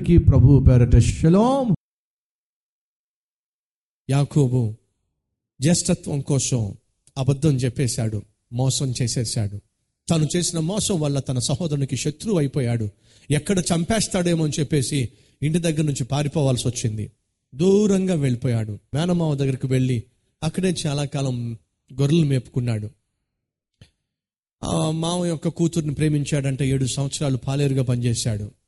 అందరికీ ప్రభు పేరట శలోం. యాకోబు జ్యేష్ఠత్వం కోసం అబద్ధం చెప్పేశాడు మోసం చేసేశాడు. తను చేసిన మోసం వల్ల తన సహోదరునికి శత్రువు అయిపోయాడు. ఎక్కడ చంపేస్తాడేమో అని చెప్పేసి ఇంటి దగ్గర నుంచి పారిపోవాల్సి వచ్చింది. దూరంగా వెళ్ళిపోయాడు. మేనమావ దగ్గరికి వెళ్ళి అక్కడే చాలా కాలం గొర్రెలు మేపుకున్నాడు. మామ యొక్క కూతుర్ని ప్రేమించాడంటే ఏడు సంవత్సరాలు పాలేరుగా పనిచేశాడు.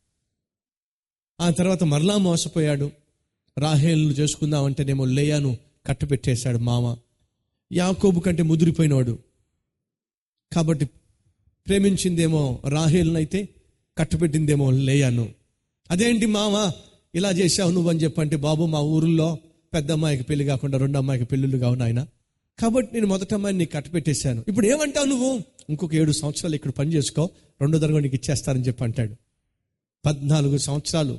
ఆ తర్వాత మరలా మోసపోయాడు. రాహేల్ను చేసుకుందామంటేనేమో లేయాను కట్టపెట్టేశాడు మామ. యాకోబు కంటే ముదిరిపోయినవాడు కాబట్టి ప్రేమించిందేమో రాహేల్నైతే కట్టపెట్టిందేమో లేయాను. అదేంటి మామ? ఇలా చేశావు నువ్వు అని చెప్పంటే బాబు మా ఊరిలో పెద్ద అమ్మాయికి పెళ్ళి కాకుండా రెండు అమ్మాయికి పెళ్ళిళ్ళు కావు నాయన కాబట్టి నేను మొదట అమ్మాయిని నీకు కట్టపెట్టేశాను ఇప్పుడు ఏమంటావు నువ్వు? ఇంకొక ఏడు సంవత్సరాలు ఇక్కడ పని చేసుకో రెండో తరగతి నీకు ఇచ్చేస్తానని చెప్పి అంటాడు. పద్నాలుగు సంవత్సరాలు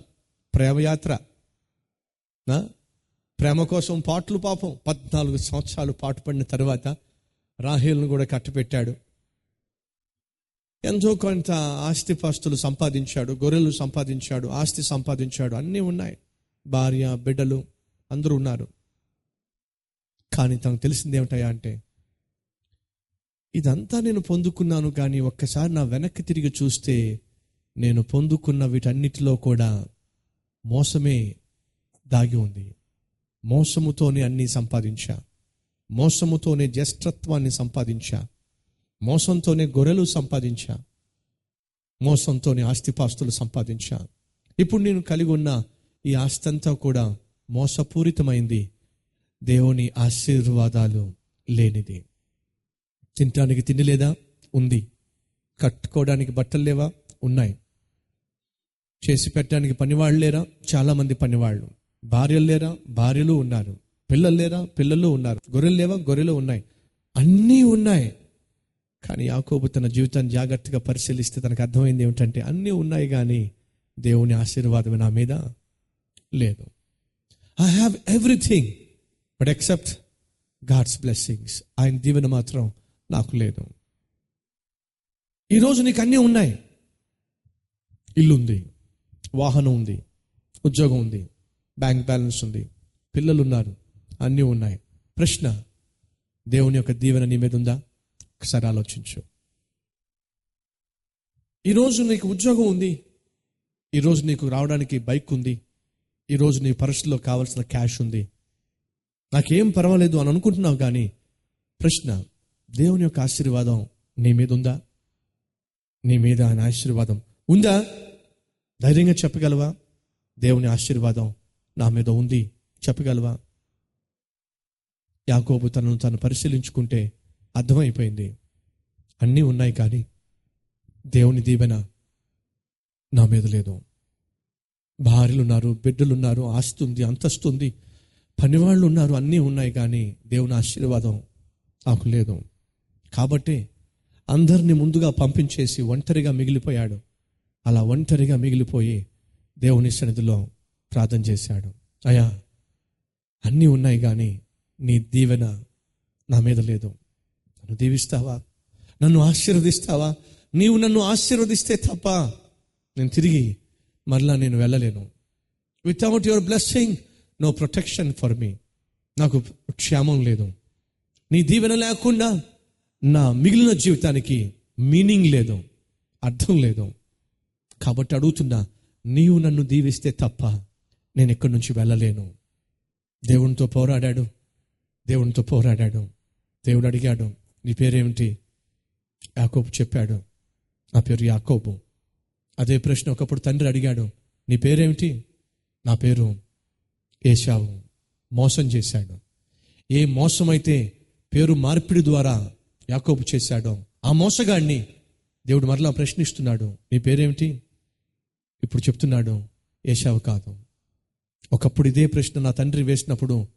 ప్రేమయాత్ర. ప్రేమ కోసం పాటలు పాపం. పద్నాలుగు సంవత్సరాలు పాటు పడిన తర్వాత రాహేల్ను కూడా కట్టపెట్టాడు. ఎంతో కొంత ఆస్తిపాస్తులు సంపాదించాడు గొర్రెలు సంపాదించాడు ఆస్తి సంపాదించాడు. అన్నీ ఉన్నాయి. భార్య బిడ్డలు అందరూ ఉన్నారు. కానీ తనకు తెలిసింది ఏమిటయా అంటే ఇదంతా నేను పొందుకున్నాను కానీ ఒక్కసారి నా వెనక్కి తిరిగి చూస్తే నేను పొందుకున్న వీటన్నిటిలో కూడా మోసమే దాగి ఉంది. మోసముతోనే అన్నీ సంపాదించా. మోసముతోనే జ్యేష్ఠత్వాన్ని సంపాదించా. మోసంతోనే గొర్రెలు సంపాదించా. మోసంతోనే ఆస్తిపాస్తులు సంపాదించా. ఇప్పుడు నేను కలిగి ఉన్న ఈ ఆస్తి అంతా కూడా మోసపూరితమైంది. దేవుని ఆశీర్వాదాలు లేనిది. తినటానికి తిండి లేదా? ఉంది. కట్టుకోవడానికి బట్టలు లేవా? ఉన్నాయి. చేసి పెట్టడానికి పనివాళ్ళు లేరా? చాలామంది పనివాళ్ళు. భార్యలు లేరా? భార్యలు ఉన్నారు. పిల్లలు లేరా? పిల్లలు ఉన్నారు. గొర్రెలు లేవా? గొర్రెలు ఉన్నాయి. అన్నీ ఉన్నాయి. కానీ యాకోబు తన జీవితాన్ని జాగ్రత్తగా పరిశీలిస్తే తనకు అర్థమైంది ఏమిటంటే అన్నీ ఉన్నాయి కానీ దేవుని ఆశీర్వాదం నా మీద లేదు. I have everything but except God's blessings ఆయన దీవెన మాత్రం నాకు లేదు. ఈరోజు నీకు అన్నీ ఉన్నాయి. ఇల్లుంది. వాహనం ఉంది ఉద్యోగం ఉంది బ్యాంక్ బ్యాలెన్స్ ఉంది పిల్లలు ఉన్నారు అన్నీ ఉన్నాయి. ప్రశ్న దేవుని యొక్క దీవెన నీ మీద ఉందా? ఒకసారి ఆలోచించు. ఈరోజు నీకు ఉద్యోగం ఉంది ఈరోజు నీకు రావడానికి బైక్ ఉంది ఈరోజు నీ పరిస్థితిలో కావాల్సిన క్యాష్ ఉంది. నాకేం పర్వాలేదు అని అనుకుంటున్నావు కానీ ప్రశ్న దేవుని యొక్క ఆశీర్వాదం నీ మీద ఉందా? నీ మీద ఆయన ఆశీర్వాదం ఉందా? ధైర్యంగా చెప్పగలవా? దేవుని ఆశీర్వాదం నా మీద ఉంది. చెప్పగలవా? యాకోబు తనను తను పరిశీలించుకుంటే అర్థమైపోయింది. అన్నీ ఉన్నాయి కానీ దేవుని దీవెన నా మీద లేదు. భార్యలున్నారు బిడ్డలున్నారు బిడ్డలు ఉన్నారు ఆస్తి ఉంది అంతస్తు ఉంది పనివాళ్ళు ఉన్నారు అన్నీ ఉన్నాయి కానీ దేవుని ఆశీర్వాదం నాకు లేదు. కాబట్టి అందరినీ ముందుగా పంపించేసి ఒంటరిగా మిగిలిపోయాడు. అలా ఒంటరిగా మిగిలిపోయి దేవుని సన్నిధిలో ప్రార్థన చేశాడు. అయ్యా అన్నీ ఉన్నాయి కానీ నీ దీవెన నా మీద లేదు. నన్ను దీవిస్తావా? నన్ను ఆశీర్వదిస్తావా? నీవు నన్ను ఆశీర్వదిస్తే తప్ప నేను తిరిగి మరలా నేను వెళ్ళలేను. Without your blessing no protection for me నాకు క్షేమం లేదు. నీ దీవెన లేకుండా నా మిగిలిన జీవితానికి మీనింగ్ లేదు. అర్థం లేదు. కాబట్టి అడుగుతున్నా నీవు నన్ను దీవిస్తే తప్ప నేను ఎక్కడి నుంచి వెళ్ళలేను. దేవునితో పోరాడాడు. దేవునితో పోరాడాడు. దేవుడు అడిగాడు నీ పేరేమిటి? యాకోబు చెప్పాడు నా పేరు యాకోబు. అదే ప్రశ్న ఒకప్పుడు తండ్రి అడిగాడు నీ పేరేమిటి? నా పేరు ఏషావు మోసం చేశాడు. ఏ మోసమైతే పేరు మార్పిడి ద్వారా యాకోబు చేశాడో ఆ మోసగాడిని దేవుడు మరలా ప్రశ్నిస్తున్నాడు నీ పేరేమిటి? ఇప్పుడు చెప్తున్నాడు ఏషావు కాదు. ఒకప్పుడు ఇదే ప్రశ్న నా తండ్రి వేసినప్పుడు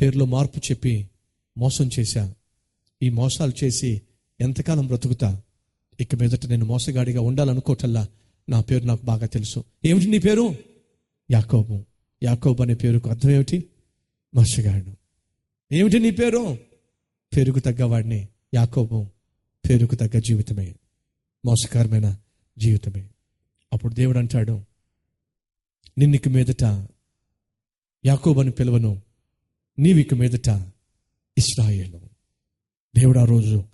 పేరులో మార్పు చెప్పి మోసం చేశా. ఈ మోసాలు చేసి ఎంతకాలం బ్రతుకుతా? ఇక మీదట నేను మోసగాడిగా ఉండాలనుకోటల్లా నా పేరు నాకు బాగా తెలుసు. ఏమిటి నీ పేరు? యాకోబు. యాకోబు అనే పేరుకు అర్థం ఏమిటి? మోసగాడు. ఏమిటి నీ పేరు? పేరుకు తగ్గవాడిని యాకోబు. పేరుకు తగ్గ జీవితమే. మోసకరమైన జీవితమే. అప్పుడు దేవుడు అంటాడు నిన్నిక మీదట యాకోబని పిలవను నీవిక మీదట ఇస్రాయేలు దేవుడు ఆ రోజు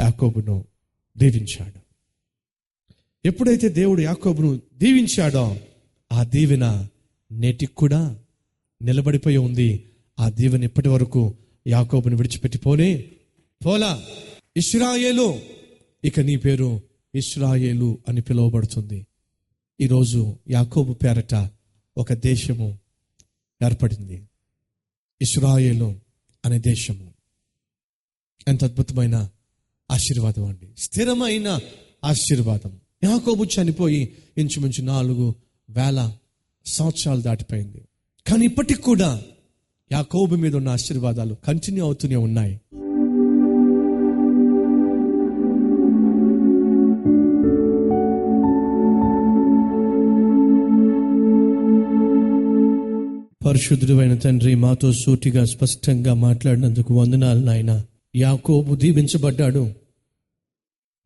యాకోబును దీవించాడు. ఎప్పుడైతే దేవుడు యాకోబును దీవించాడో ఆ దీవెన నేటికి కూడా నిలబడిపోయి ఉంది. ఆ దీవెన ఇప్పటి వరకు యాకోబును విడిచిపెట్టి పోనే పోలా. ఇస్రాయేలు ఇక నీ పేరు ఇస్రాయేలు అని పిలువబడుతుంది. ఈరోజు యాకోబు పేరట ఒక దేశము ఏర్పడింది. ఇస్రాయేలు అనే దేశము. ఎంత అద్భుతమైన ఆశీర్వాదం అండి. స్థిరమైన ఆశీర్వాదం. యాకోబు చనిపోయి ఇంచుమించు నాలుగు వేల సంవత్సరాలు దాటిపోయింది. కానీ ఇప్పటికి కూడా యాకోబు మీద ఉన్న ఆశీర్వాదాలు కంటిన్యూ అవుతూనే ఉన్నాయి. పరిశుద్ధుడు అయిన తండ్రి మాతో సూటిగా స్పష్టంగా మాట్లాడినందుకు వందనాలు నాయన. యాకోబు దీవించబడ్డాడు.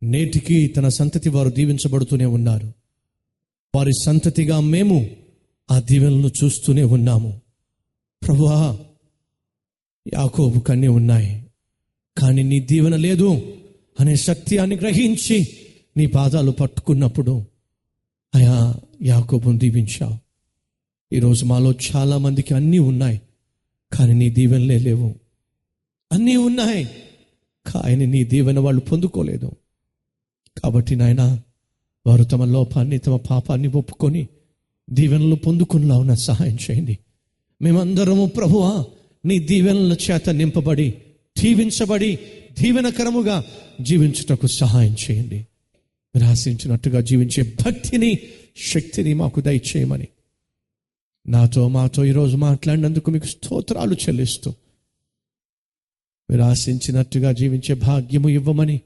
నేటికి తన సంతతి వారు దీవించబడుతూనే ఉన్నారు. వారి సంతతిగా మేము ఆ దీవెనలను చూస్తూనే ఉన్నాము. ప్రభువా యాకోబు కన్నీ ఉన్నాయి. కానీ నీ దీవెన లేదు అనే సత్యాన్ని గ్రహించి నీ పాదాలు పట్టుకున్నప్పుడు అయా యాకోబును దీవించావు. ఈరోజు మాలో చాలా మందికి అన్నీ ఉన్నాయి కానీ నీ దీవెనలే లేవు. అన్నీ ఉన్నాయి కానీ నీ దీవెన వాళ్ళు పొందుకోలేదు. కాబట్టి నాయన వారు తమ లోపాన్ని తమ పాపాన్ని ఒప్పుకొని దీవెనలు పొందుకునేలాగా సహాయం చేయండి. మేమందరము ప్రభువా నీ దీవెనల చేత నింపబడి దీవించబడి దీవెనకరముగా జీవించుటకు సహాయం చేయండి. రాసించినట్టుగా జీవించే భక్తిని శక్తిని మాకు దయచేయమని నాతో మాతో ఈరోజు మాట్లాడినందుకు మీకు స్తోత్రాలు చెల్లిస్తూ మీరు ఆశించినట్టుగా జీవించే భాగ్యము ఇవ్వమని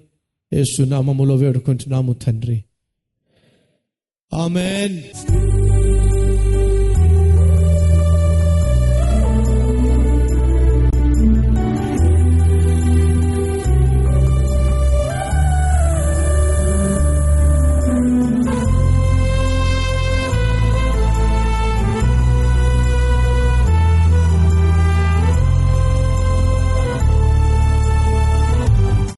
ఏసునామములో వేడుకుంటున్నాము తండ్రి. ఆమెన్.